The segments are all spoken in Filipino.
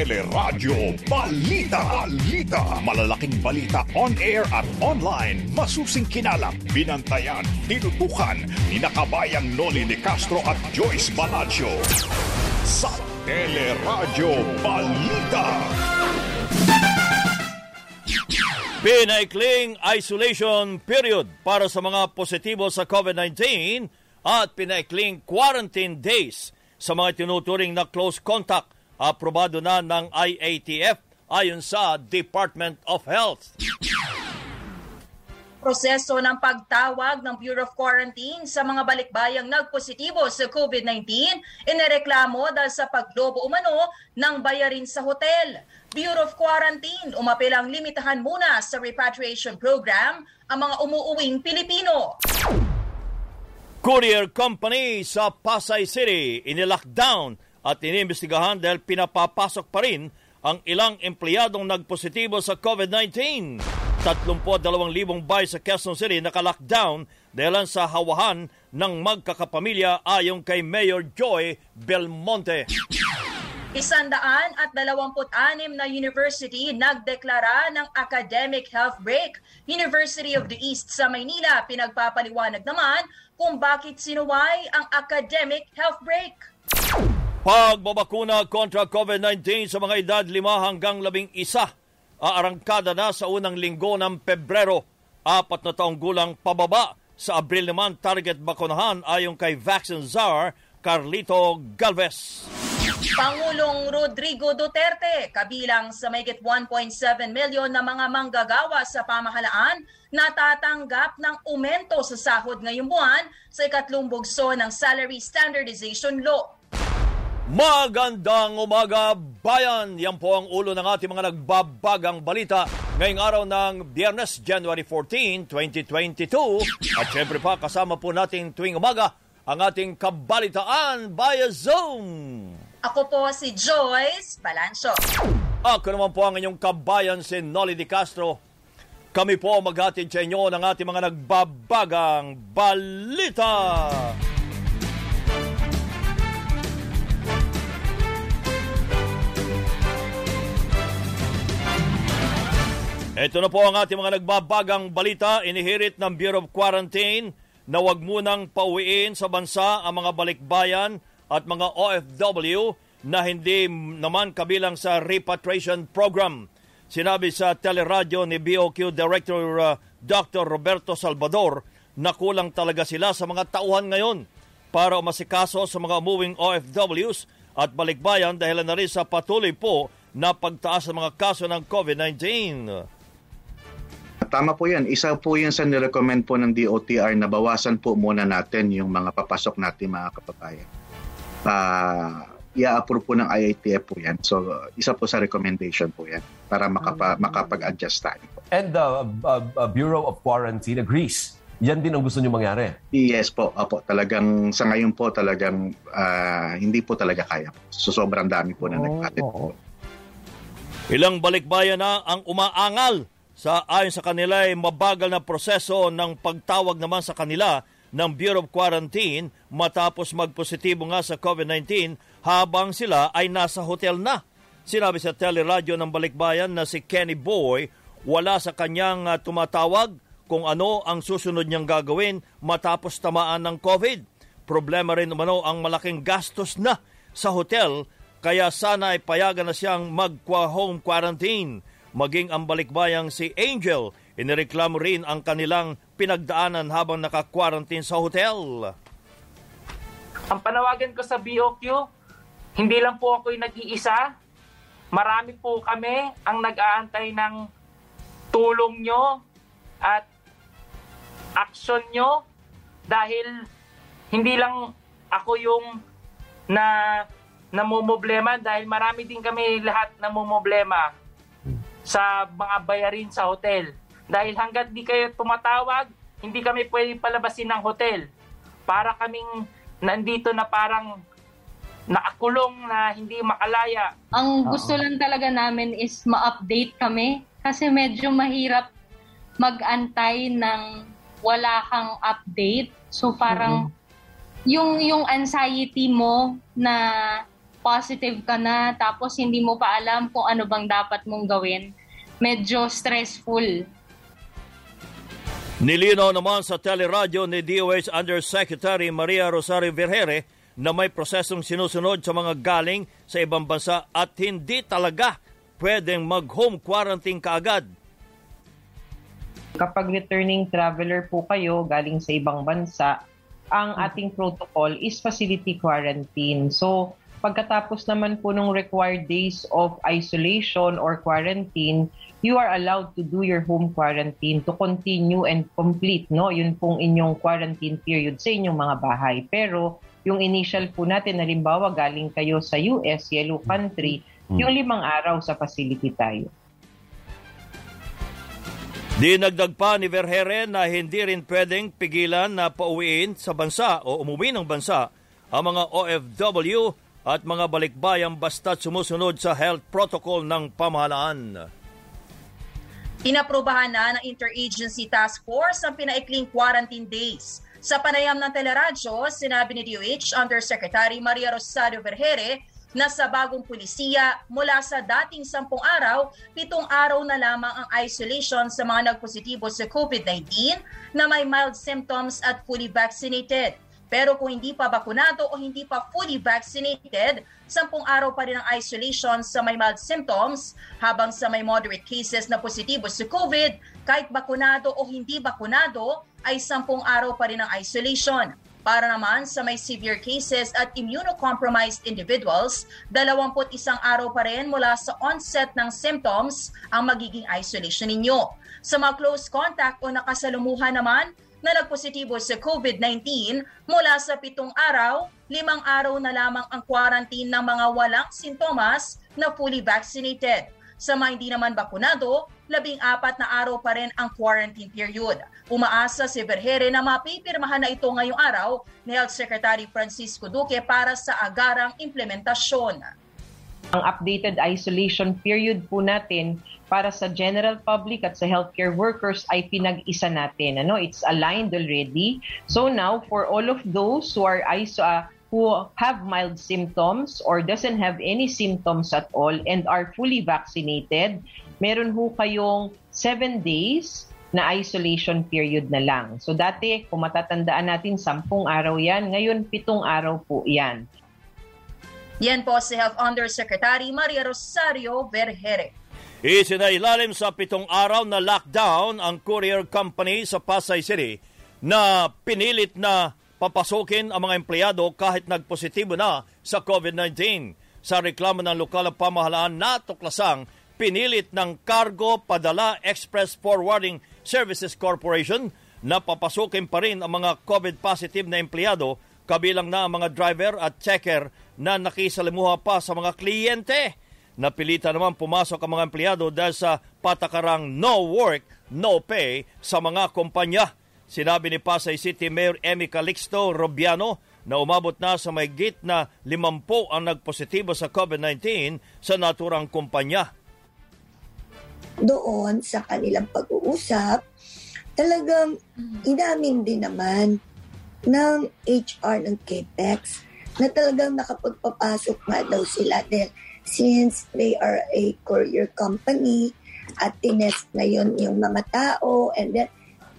Teleradyo Balita. Balita. Malalaking balita on air at online. Masusing kinalap, binantayan, tinutukan ni nakabayang Noli de Castro at Joyce Balancho. Sa Teleradyo Balita. Pinaikling isolation period para sa mga positibo sa COVID-19 at pinaikling quarantine days sa mga tinuturing na close contact aprobado na ng IATF ayon sa Department of Health. Proseso ng pagtawag ng Bureau of Quarantine sa mga balikbayang nagpositibo sa COVID-19 inireklamo dahil sa paglobo umano ng bayarin sa hotel. Bureau of Quarantine umapilang limitahan muna sa repatriation program ang mga umuuwing Pilipino. Courier Company sa Pasay City inilockdown at inimbestigahan dahil pinapapasok pa rin ang ilang empleyadong nagpositibo sa COVID-19. 32,000 bahay sa Quezon City nakalockdown dahil sa hawahan ng magkakapamilya ayon kay Mayor Joy Belmonte. Isandaan at dalawamput anim na university nagdeklara ng academic health break. University of the East sa Maynila pinagpapaliwanag naman kung bakit sinuway ang academic health break. Pagbabakuna kontra COVID-19 sa mga edad 5 hanggang 11 aarangkada na sa unang linggo ng Pebrero. Apat na taong gulang pababa sa Abril naman target bakunahan ayon kay Vaccine Czar Carlito Galvez. Pangulong Rodrigo Duterte, kabilang sa mayigit 1.7 milyon na mga manggagawa sa pamahalaan, natatanggap ng umento sa sahod ngayong buwan sa ikatlong bugso ng Salary Standardization Law. Magandang umaga, bayan! Yan po ang ulo ng ating mga nagbabagang balita ngayong araw ng Biyernes, January 14, 2022. At syempre pa, kasama po natin tuwing umaga ang ating kabalitaan via Zoom. Ako po si Joyce Balancho. Ako naman po ang inyong kabayan si Nolly Di Castro. Kami po maghatid sa inyo ng ating mga nagbabagang balita. Ito na po ang ating mga nagbabagang balita. Inihirit ng Bureau of Quarantine na wag munang pauwiin sa bansa ang mga balikbayan at mga OFW na hindi naman kabilang sa repatriation program. Sinabi sa teleradyo ni BOQ Director uh, Dr. Roberto Salvador na kulang talaga sila sa mga tauhan ngayon para umasikaso sa mga moving OFWs at balikbayan dahil na rin sa patuloy po na pagtaas ng mga kaso ng COVID-19. Tama po yan. Isa po yan sa nirecommend po ng DOTR na bawasan po muna natin yung mga papasok natin mga kapabayan. Uh, i-approve po ng IATF po yan. So, isa po sa recommendation po yan para makapa, makapag-adjust tayo. And the uh, uh, uh, Bureau of Quarantine agrees. Yan din ang gusto nyo mangyari? Yes po. Opo, talagang sa ngayon po talagang uh, hindi po talaga kaya. So, sobrang dami po na oh, nag-atit po. Ilang balikbayan na ang umaangal sa ayon sa kanila ay mabagal na proseso ng pagtawag naman sa kanila ng Bureau of Quarantine matapos magpositibo nga sa COVID-19 habang sila ay nasa hotel na. Sinabi sa teleradyo ng Balikbayan na si Kenny Boy wala sa kanyang uh, tumatawag kung ano ang susunod niyang gagawin matapos tamaan ng COVID. Problema rin umano ang malaking gastos na sa hotel kaya sana ay payagan na siyang mag-home quarantine maging ang balikbayang si Angel. Inireklamo rin ang kanilang pinagdaanan habang naka-quarantine sa hotel. Ang panawagan ko sa BOQ, hindi lang po ako yung nag-iisa. Marami po kami ang nag-aantay ng tulong nyo at aksyon nyo dahil hindi lang ako yung na namumblema dahil marami din kami lahat namumblema sa mga bayarin sa hotel. Dahil hanggat di kayo tumatawag, hindi kami pwede palabasin ng hotel. Para kaming nandito na parang nakakulong na hindi makalaya. Ang gusto lang talaga namin is ma-update kami kasi medyo mahirap mag-antay ng wala kang update. So parang mm-hmm. yung yung anxiety mo na positive ka na tapos hindi mo pa alam kung ano bang dapat mong gawin. Medyo stressful. Nilinaw naman sa teleradyo ni DOH Undersecretary Maria Rosario Vergere na may prosesong sinusunod sa mga galing sa ibang bansa at hindi talaga pwedeng mag-home quarantine kaagad. Kapag returning traveler po kayo galing sa ibang bansa, ang ating protocol is facility quarantine. So, pagkatapos naman po ng required days of isolation or quarantine, you are allowed to do your home quarantine to continue and complete, no? Yun pong inyong quarantine period sa inyong mga bahay. Pero yung initial po natin, halimbawa galing kayo sa US, yellow country, yung limang araw sa facility tayo. Dinagdag pa ni Vergere na hindi rin pwedeng pigilan na pauwiin sa bansa o umuwi ng bansa ang mga OFW at mga balikbayang basta't sumusunod sa health protocol ng pamahalaan. Inaprobahan na ng Interagency Task Force ang pinaikling quarantine days. Sa panayam ng teleradyo, sinabi ni DOH Undersecretary Maria Rosario Vergere na sa bagong pulisiya mula sa dating sampung araw, pitong araw na lamang ang isolation sa mga nagpositibo sa COVID-19 na may mild symptoms at fully vaccinated. Pero kung hindi pa bakunado o hindi pa fully vaccinated, sampung araw pa rin ang isolation sa may mild symptoms, habang sa may moderate cases na positibo sa COVID, kahit bakunado o hindi bakunado, ay sampung araw pa rin ang isolation. Para naman sa may severe cases at immunocompromised individuals, 21 araw pa rin mula sa onset ng symptoms ang magiging isolation ninyo. Sa mga close contact o nakasalumuhan naman, na nagpositibo sa COVID-19 mula sa pitong araw, limang araw na lamang ang quarantine ng mga walang sintomas na fully vaccinated. Sa mga hindi naman bakunado, labing apat na araw pa rin ang quarantine period. Umaasa si Vergere na mapipirmahan na ito ngayong araw ni Health Secretary Francisco Duque para sa agarang implementasyon. Ang updated isolation period po natin para sa general public at sa healthcare workers ay pinag-isa natin. Ano? It's aligned already. So now, for all of those who are iso uh, who have mild symptoms or doesn't have any symptoms at all and are fully vaccinated, meron ho kayong 7 days na isolation period na lang. So dati, kung matatandaan natin, 10 araw yan. Ngayon, 7 araw po yan. Yan po si Health Undersecretary Maria Rosario Vergere. Isinailalim sa pitong araw na lockdown ang courier company sa Pasay City na pinilit na papasukin ang mga empleyado kahit nagpositibo na sa COVID-19. Sa reklamo ng lokal na pamahalaan na tuklasang pinilit ng Cargo Padala Express Forwarding Services Corporation na papasukin pa rin ang mga COVID-positive na empleyado kabilang na ang mga driver at checker na nakisalimuha pa sa mga kliyente. Napilitan naman pumasok ang mga empleyado dahil sa patakarang no work, no pay sa mga kumpanya. Sinabi ni Pasay City Mayor Emmy Calixto Robiano na umabot na sa may git na 50 ang nagpositibo sa COVID-19 sa naturang kumpanya. Doon sa kanilang pag-uusap, talagang inamin din naman ng HR ng KPEX na talagang nakapagpapasok nga daw sila dahil since they are a courier company at tinest na yun yung mga tao and then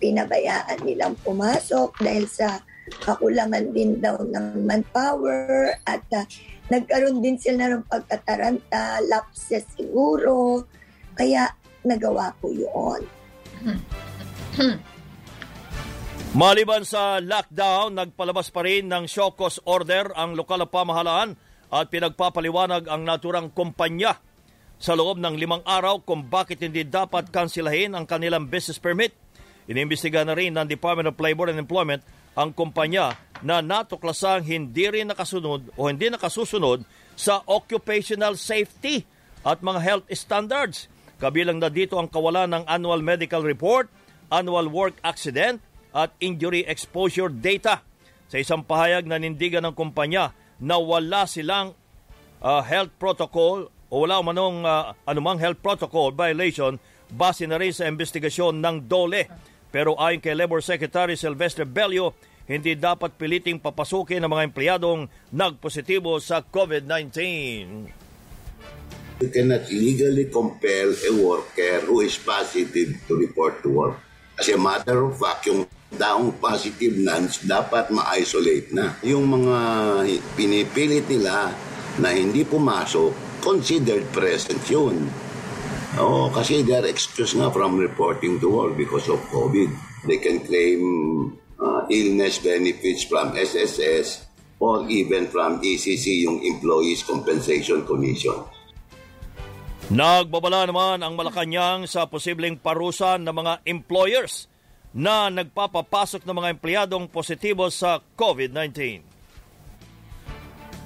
pinabayaan nilang pumasok dahil sa kakulangan din daw ng manpower at uh, nagkaroon din sila ng pagkataranta, lapses siguro, kaya nagawa ko yun. Maliban sa lockdown, nagpalabas pa rin ng show cause order ang lokal na pamahalaan at pinagpapaliwanag ang naturang kumpanya sa loob ng limang araw kung bakit hindi dapat kansilahin ang kanilang business permit. Inimbestiga na rin ng Department of Labor and Employment ang kumpanya na natuklasang hindi rin nakasunod o hindi nakasusunod sa occupational safety at mga health standards. Kabilang na dito ang kawalan ng annual medical report, annual work accident, at injury exposure data. Sa isang pahayag na nindigan ng kumpanya na wala silang uh, health protocol o wala manong uh, anumang health protocol violation base na rin sa investigasyon ng DOLE. Pero ayon kay Labor Secretary Sylvester Bello, hindi dapat piliting papasukin ng mga empleyadong nagpositibo sa COVID-19. You cannot legally compel a worker who is positive to report to work. As a matter of fact, yung taong positive nans dapat ma-isolate na. Yung mga pinipilit nila na hindi pumasok, considered present yun. Oo, kasi they are excused nga from reporting to work because of COVID. They can claim uh, illness benefits from SSS or even from ECC, yung Employees Compensation Commission. Nagbabala naman ang Malacanang sa posibleng parusan ng mga employers na nagpapapasok ng mga empleyadong positibo sa COVID-19.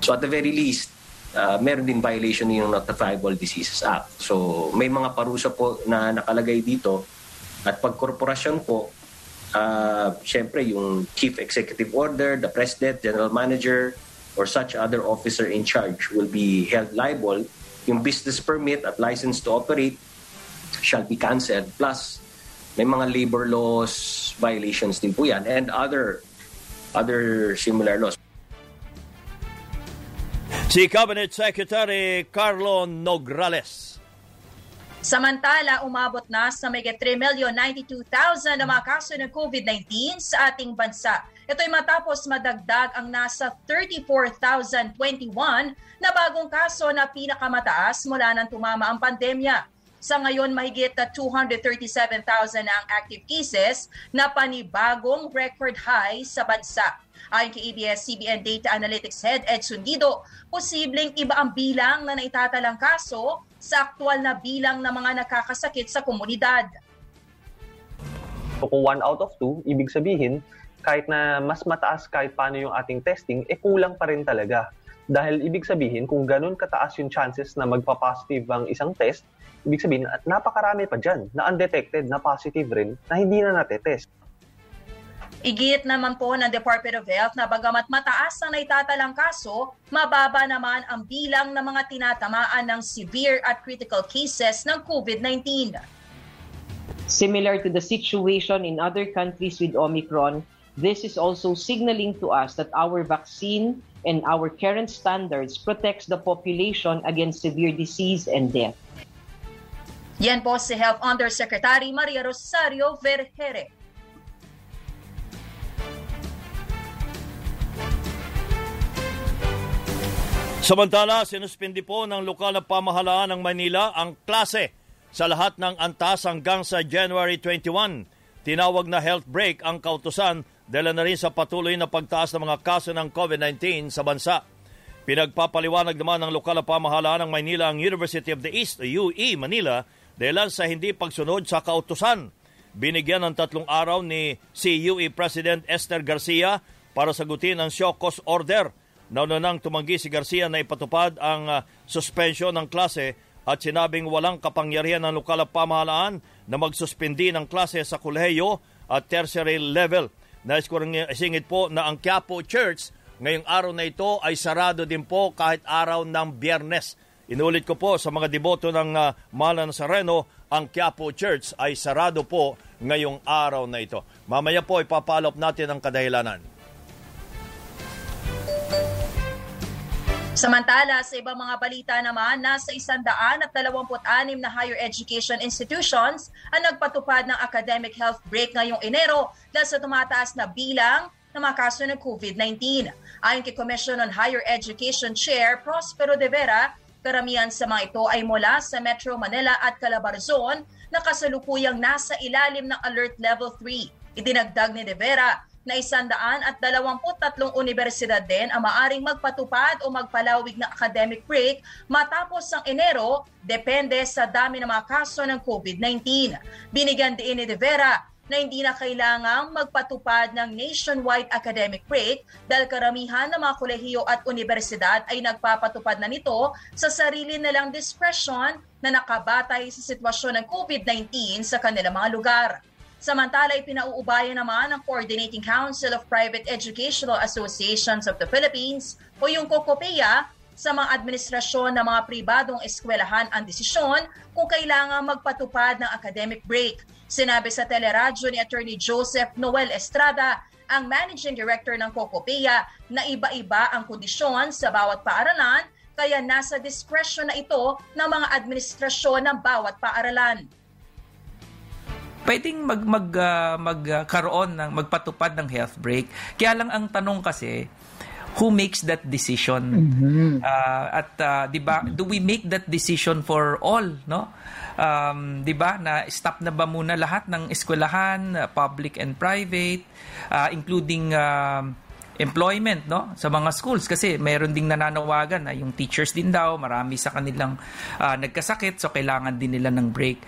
So at the very least, uh, meron din violation ng Notifiable Diseases Act. So may mga parusa po na nakalagay dito at pag korporasyon po, uh, syempre yung Chief Executive Order, the President, General Manager, or such other officer in charge will be held liable. Yung business permit at license to operate shall be cancelled. Plus, may mga labor laws violations din po yan and other other similar laws. Si Cabinet Secretary Carlo Nograles. Samantala, umabot na sa may 3,092,000 na mga kaso ng COVID-19 sa ating bansa. Ito ay matapos madagdag ang nasa 34,021 na bagong kaso na pinakamataas mula nang tumama ang pandemya. Sa ngayon, mahigit na 237,000 na ang active cases na panibagong record high sa bansa. Ayon kay ABS-CBN Data Analytics Head Ed Sundido, posibleng iba ang bilang na naitatalang kaso sa aktual na bilang ng mga nakakasakit sa komunidad. So kung 1 out of 2, ibig sabihin, kahit na mas mataas kahit paano yung ating testing, eh kulang pa rin talaga. Dahil ibig sabihin, kung ganun kataas yung chances na magpa-positive ang isang test, ibig sabihin, at napakarami pa dyan na undetected, na positive rin, na hindi na natetest. Igit naman po ng Department of Health na bagamat mataas ang naitatalang kaso, mababa naman ang bilang ng mga tinatamaan ng severe at critical cases ng COVID-19. Similar to the situation in other countries with Omicron, this is also signaling to us that our vaccine and our current standards protects the population against severe disease and death. Yan po si Health Undersecretary Maria Rosario Vergere. Samantala, sinuspindi po ng lokal na pamahalaan ng Manila ang klase sa lahat ng antas hanggang sa January 21. Tinawag na health break ang kautusan dahil na rin sa patuloy na pagtaas ng mga kaso ng COVID-19 sa bansa. Pinagpapaliwanag naman ng lokal na pamahalaan ng Manila ang University of the East, UE Manila, dahil sa hindi pagsunod sa kautusan. Binigyan ng tatlong araw ni CUE President Esther Garcia para sagutin ang show cause order Nauna nang tumanggi si Garcia na ipatupad ang uh, suspension ng klase at sinabing walang kapangyarihan ng lokal na pamahalaan na magsuspindi ng klase sa kolehiyo at tertiary level. Nais ko rin isingit po na ang Quiapo Church ngayong araw na ito ay sarado din po kahit araw ng biyernes. Inulit ko po sa mga deboto ng uh, Mala Nazareno, ang Quiapo Church ay sarado po ngayong araw na ito. Mamaya po ipapalop natin ang kadahilanan. Samantala, sa ibang mga balita naman, nasa isandaan at 26 na higher education institutions ang nagpatupad ng academic health break ngayong Enero dahil sa tumataas na bilang ng mga kaso ng COVID-19. Ayon kay Commission on Higher Education Chair Prospero de Vera, karamihan sa mga ito ay mula sa Metro Manila at Calabarzon na kasalukuyang nasa ilalim ng Alert Level 3. Idinagdag ni de Vera na isandaan at 23 universidad din ang maaring magpatupad o magpalawig ng academic break matapos ang Enero depende sa dami ng mga kaso ng COVID-19. Binigyan din ni De Vera na hindi na kailangang magpatupad ng nationwide academic break dahil karamihan ng mga kolehiyo at universidad ay nagpapatupad na nito sa sarili nilang discretion na nakabatay sa sitwasyon ng COVID-19 sa kanilang mga lugar. Samantala, ipinauubaya naman ng Coordinating Council of Private Educational Associations of the Philippines o yung COCOPEA sa mga administrasyon ng mga pribadong eskwelahan ang desisyon kung kailangan magpatupad ng academic break. Sinabi sa teleradyo ni Attorney Joseph Noel Estrada ang Managing Director ng Kokopia na iba-iba ang kondisyon sa bawat paaralan kaya nasa discretion na ito ng mga administrasyon ng bawat paaralan. Pwedeng mag, mag, uh, magkaroon ng magpatupad ng health break. Kaya lang ang tanong kasi, who makes that decision? Mm-hmm. Uh, at uh, 'di ba, do we make that decision for all, no? Um, 'di ba na stop na ba muna lahat ng eskwelahan, uh, public and private, uh, including uh, employment no sa mga schools kasi meron ding nananawagan na yung teachers din daw marami sa kanilang uh, nagkasakit so kailangan din nila ng break.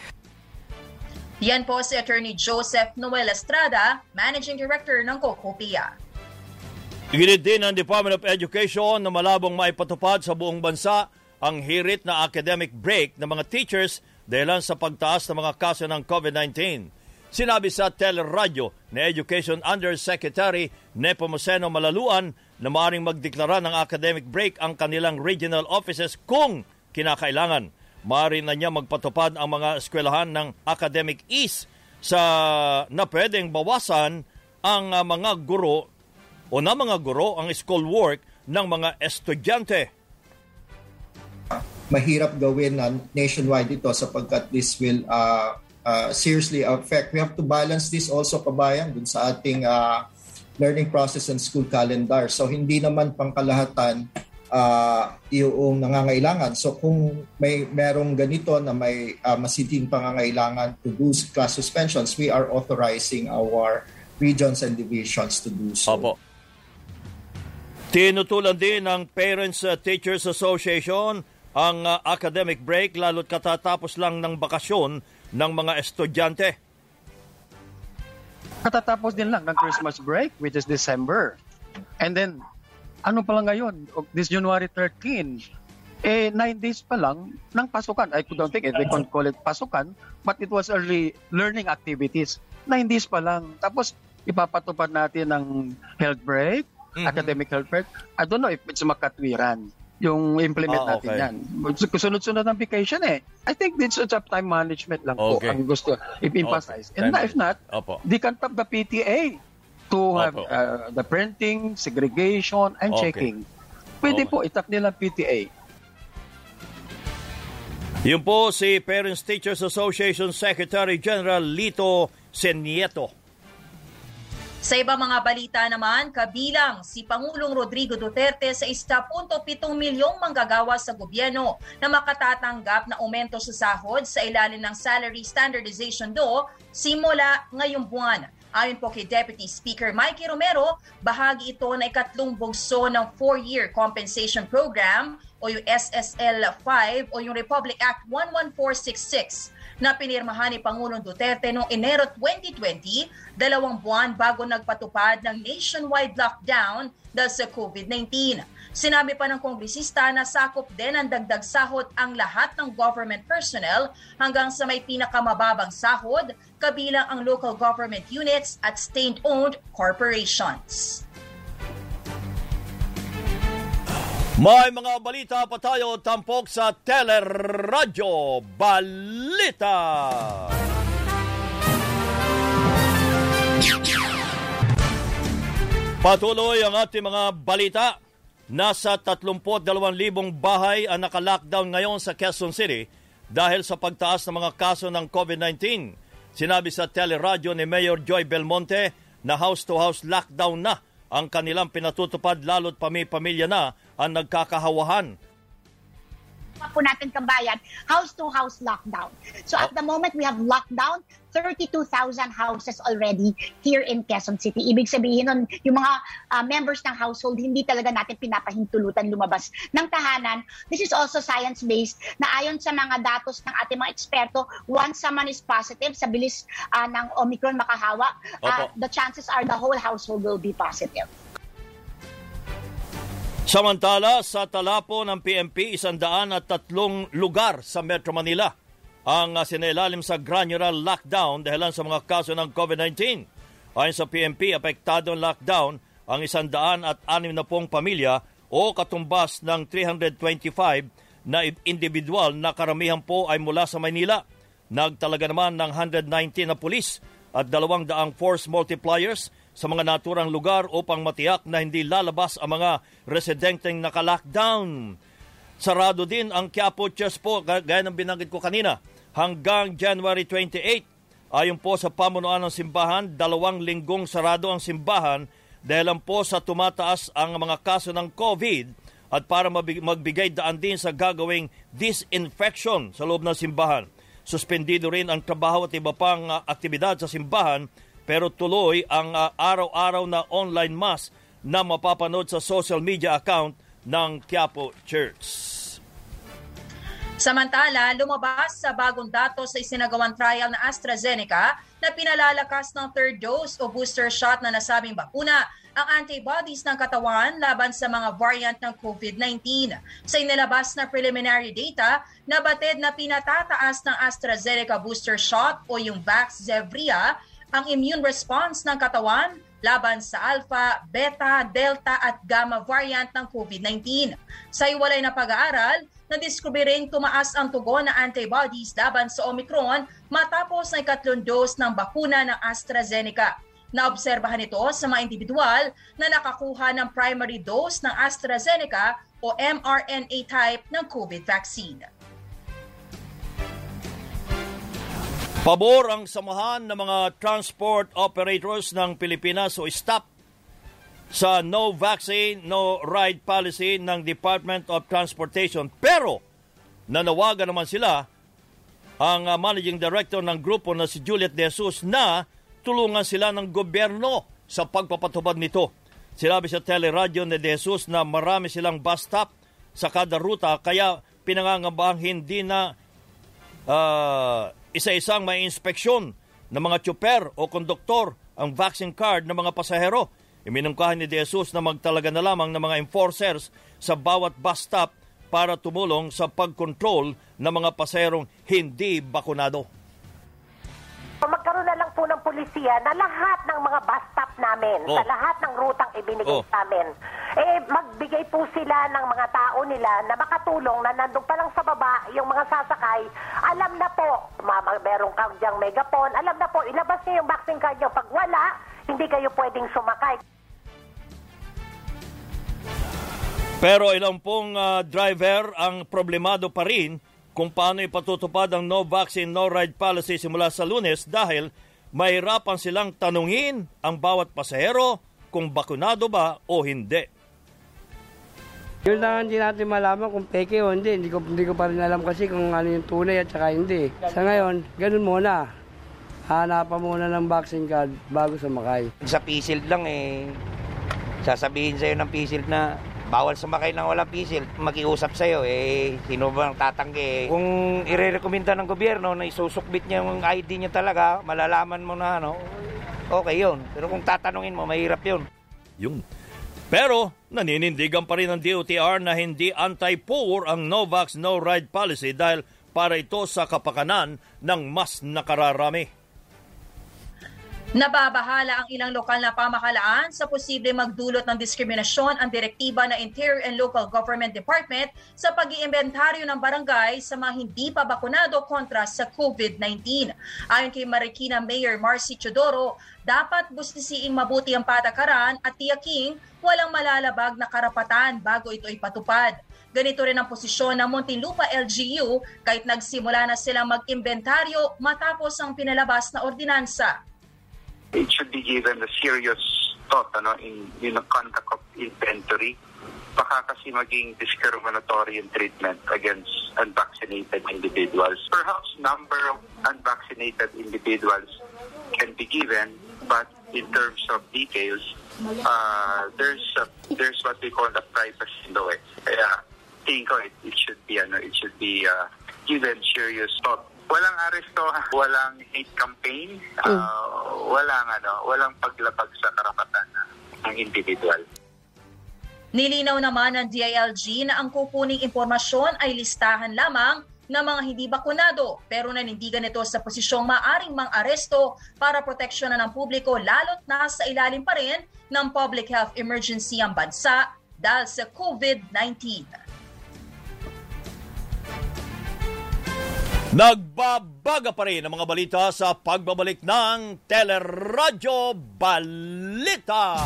Yan po si Attorney Joseph Noel Estrada, Managing Director ng Cocopia. Ginit din ng Department of Education na malabong maipatupad sa buong bansa ang hirit na academic break ng mga teachers dahil sa pagtaas ng mga kaso ng COVID-19. Sinabi sa teleradyo ni Education Undersecretary Nepomuceno Malaluan na maaaring magdeklara ng academic break ang kanilang regional offices kung kinakailangan. Maaari na niya magpatupad ang mga eskwelahan ng academic ease sa na pwedeng bawasan ang uh, mga guro o na mga guro ang school work ng mga estudyante. Mahirap gawin na nationwide ito sapagkat this will uh, uh, seriously affect. We have to balance this also kabayan dun sa ating uh, learning process and school calendar. So hindi naman pangkalahatan uh, yung nangangailangan. So kung may merong ganito na may uh, masiting pangangailangan to do class suspensions, we are authorizing our regions and divisions to do so. Opo. Tinutulan din ng Parents Teachers Association ang uh, academic break lalo't katatapos lang ng bakasyon ng mga estudyante. Katatapos din lang ng Christmas break, which is December. And then, ano pa lang ngayon, this January 13, eh, nine days pa lang ng pasukan. I don't think they can call it pasukan, but it was early learning activities. Nine days pa lang. Tapos, ipapatupad natin ng health break, mm-hmm. academic health break. I don't know if it's makatwiran yung implement ah, natin okay. yan. Sunod-sunod ng vacation eh. I think this is time management lang okay. po ang gusto i-emphasize. Okay. And na, if not, Opo. they can tap the PTA to Opo. have uh, the printing, segregation, and okay. checking. Pwede okay. po itap nila PTA. Yun po si Parents Teachers Association Secretary General Lito Senieto. Sa ibang mga balita naman, kabilang si Pangulong Rodrigo Duterte sa 1.7 milyong manggagawa sa gobyerno na makatatanggap na aumento sa sahod sa ilalim ng Salary Standardization Law simula ngayong buwan. Ayon po kay Deputy Speaker Mikey Romero, bahagi ito na ikatlong bugso ng 4-year compensation program o yung SSL 5 o yung Republic Act 11466 na pinirmahan ni Pangulong Duterte noong Enero 2020, dalawang buwan bago nagpatupad ng nationwide lockdown dahil sa COVID-19. Sinabi pa ng kongresista na sakop din ang dagdag sahod ang lahat ng government personnel hanggang sa may pinakamababang sahod, kabilang ang local government units at state-owned corporations. May mga balita pa tayo tampok sa Teleradyo Balita. Patuloy ang ating mga balita. Nasa 32,000 bahay ang naka-lockdown ngayon sa Quezon City dahil sa pagtaas ng mga kaso ng COVID-19. Sinabi sa teleradyo ni Mayor Joy Belmonte na house-to-house lockdown na ang kanilang pinatutupad lalo't pami-pamilya na ang nagkakahawahan po natin kabayan, house-to-house lockdown. So at the moment, we have lockdown 32,000 houses already here in Quezon City. Ibig sabihin nun, yung mga uh, members ng household, hindi talaga natin pinapahintulutan lumabas ng tahanan. This is also science-based na ayon sa mga datos ng ating mga eksperto, once someone is positive sa bilis uh, ng Omicron makahawa, uh, the chances are the whole household will be positive. Samantala, sa talapo ng PMP, isandaan at tatlong lugar sa Metro Manila ang sinailalim sa granular lockdown dahil sa mga kaso ng COVID-19. Ayon sa PMP, apektado ang lockdown ang isandaan at anim na pong pamilya o katumbas ng 325 na individual na karamihan po ay mula sa Maynila. Nagtalaga naman ng 119 na pulis at dalawang daang force multipliers sa mga naturang lugar upang matiyak na hindi lalabas ang mga residenteng naka-lockdown. Sarado din ang Quiapo Church po, gaya ng binanggit ko kanina, hanggang January 28. Ayon po sa pamunuan ng simbahan, dalawang linggong sarado ang simbahan dahil po sa tumataas ang mga kaso ng COVID at para magbigay daan din sa gagawing disinfection sa loob ng simbahan. Suspendido rin ang trabaho at iba pang uh, aktibidad sa simbahan pero tuloy ang uh, araw-araw na online mass na mapapanood sa social media account ng Quiapo Church. Samantala, lumabas sa bagong datos sa isinagawang trial na AstraZeneca na pinalalakas ng third dose o booster shot na nasabing bakuna ang antibodies ng katawan laban sa mga variant ng COVID-19. Sa inilabas na preliminary data, nabatid na pinatataas ng AstraZeneca booster shot o yung Vaxzevria ang immune response ng katawan laban sa Alpha, Beta, Delta at Gamma variant ng COVID-19. Sa iwalay na pag-aaral, nadiskubiring tumaas ang tugon na antibodies laban sa Omicron matapos na ikatlong dose ng bakuna ng AstraZeneca. Naobserbahan ito sa mga individual na nakakuha ng primary dose ng AstraZeneca o mRNA type ng COVID vaccine. Pabor ang samahan ng mga transport operators ng Pilipinas o STOP sa no vaccine, no ride policy ng Department of Transportation. Pero nanawagan naman sila ang uh, managing director ng grupo na si Juliet De Jesus na tulungan sila ng gobyerno sa pagpapatubad nito. Sinabi sa teleradyo ni De Jesus na marami silang bus stop sa kada ruta kaya pinangangambahang hindi na uh, isa-isang may inspeksyon ng mga tsuper o konduktor ang vaccine card ng mga pasahero Iminungkahan ni De Jesus na magtalaga na lamang ng mga enforcers sa bawat bus stop para tumulong sa pagkontrol ng mga paserong hindi bakunado. Magkaroon na po ng pulisya na lahat ng mga bus stop namin, oh. sa lahat ng rutang ibinigay oh. sa amin, eh magbigay po sila ng mga tao nila na makatulong na nandun pa lang sa baba yung mga sasakay, alam na po, meron kang diyang megapon, alam na po, ilabas niyo yung vaccine card niyo. Pag wala, hindi kayo pwedeng sumakay. Pero ilang pong uh, driver ang problemado pa rin kung paano ipatutupad ang no vaccine, no ride policy simula sa lunes dahil mahirapan silang tanungin ang bawat pasahero kung bakunado ba o hindi. Yun lang hindi natin malaman kung peke o hindi. Hindi ko, hindi ko pa rin alam kasi kung ano yung tunay at saka hindi. Sa ngayon, ganun muna. Hanapan muna ng vaccine card bago sumakay. Sa PSILD lang eh, sasabihin sa'yo ng PSILD na bawal sumakay ng walang pisil, makiusap sa'yo, eh, sino bang tatanggi? Kung irerekomenda ng gobyerno na isusukbit niya yung ID niya talaga, malalaman mo na, ano, okay yun. Pero kung tatanungin mo, mahirap yun. Yung pero naninindigan pa rin ng DOTR na hindi anti-poor ang no-vax, no-ride policy dahil para ito sa kapakanan ng mas nakararami. Nababahala ang ilang lokal na pamahalaan sa posible magdulot ng diskriminasyon ang direktiba ng Interior and Local Government Department sa pag-iimbentaryo ng barangay sa mga hindi pa bakunado kontra sa COVID-19. Ayon kay Marikina Mayor Marcy Chodoro, dapat bustisiing mabuti ang patakaran at tiyaking walang malalabag na karapatan bago ito ipatupad. Ganito rin ang posisyon ng Muntinlupa LGU kahit nagsimula na silang mag-imbentaryo matapos ang pinalabas na ordinansa it should be given a serious thought ano, in, in the conduct of inventory. Baka kasi maging discriminatory in treatment against unvaccinated individuals. Perhaps number of unvaccinated individuals can be given, but in terms of details, uh, there's a, there's what we call the privacy law. Eh. Kaya tingin ko it, it should be ano, it should be uh, given serious thought Walang aresto, walang hate campaign, uh, walang ano, walang paglabag sa karapatan ng individual. Nilinaw naman ng DILG na ang kukuning impormasyon ay listahan lamang ng mga hindi bakunado pero nanindigan ito sa posisyong maaring mang aresto para proteksyonan ng publiko lalo't na sa ilalim pa rin ng public health emergency ang bansa dahil sa COVID-19. Nagbabaga pa rin ang mga balita sa pagbabalik ng Teleradyo Balita.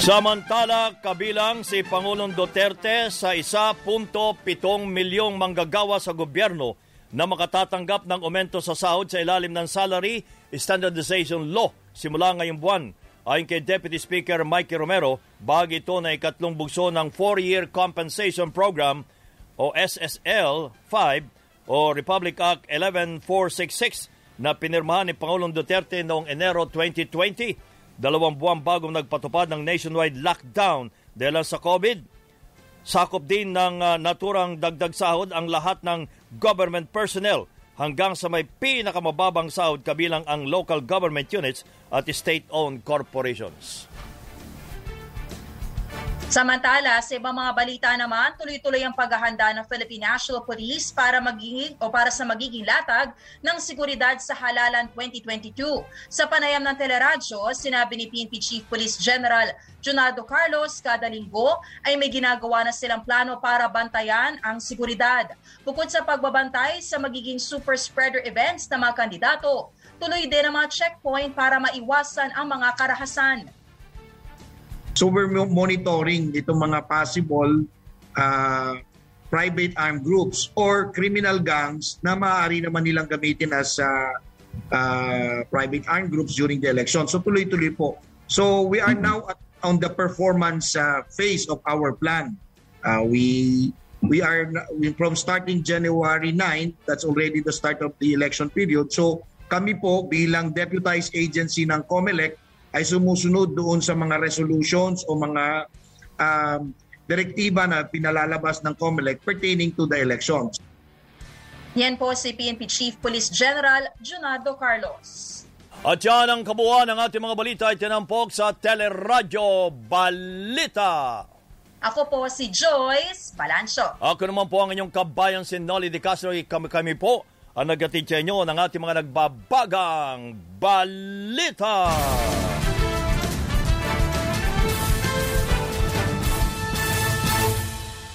Samantala, kabilang si Pangulong Duterte sa 1.7 milyong manggagawa sa gobyerno na makatatanggap ng aumento sa sahod sa ilalim ng Salary Standardization Law simula ngayong buwan. Ayon kay Deputy Speaker Mikey Romero, bahagi ito na ikatlong bugso ng 4-year Compensation Program o SSL 5 o Republic Act 11466 na pinirmahan ni Pangulong Duterte noong Enero 2020 dalawang buwan bagong nagpatupad ng nationwide lockdown dahil sa COVID. Sakop din ng uh, naturang dagdag sahod ang lahat ng government personnel hanggang sa may pinakamababang sahod kabilang ang local government units at state-owned corporations. Samantala, sa ibang mga balita naman, tuloy-tuloy ang paghahanda ng Philippine National Police para magiging o para sa magiging latag ng seguridad sa halalan 2022. Sa panayam ng teleradyo, sinabi ni PNP Chief Police General Junardo Carlos kada linggo ay may ginagawa na silang plano para bantayan ang seguridad. Bukod sa pagbabantay sa magiging super spreader events ng mga kandidato, tuloy din ang mga checkpoint para maiwasan ang mga karahasan. So we're monitoring itong mga possible uh, private armed groups or criminal gangs na maaari naman nilang gamitin as uh, uh, private armed groups during the election. So tuloy-tuloy po. So we are now at, on the performance uh, phase of our plan. Uh, we we are we, from starting January 9, that's already the start of the election period. So kami po bilang deputized agency ng COMELEC ay sumusunod doon sa mga resolutions o mga um, direktiba na pinalalabas ng COMELEC pertaining to the elections. Yan po si PNP Chief Police General Junardo Carlos. At yan ang kabuuan ng ating mga balita ay tinampok sa Teleradyo Balita. Ako po si Joyce Balancho. Ako naman po ang inyong kabayan si Nolly De Castro. Kami, kami po ang nagatid sa inyo ng ating mga nagbabagang balita.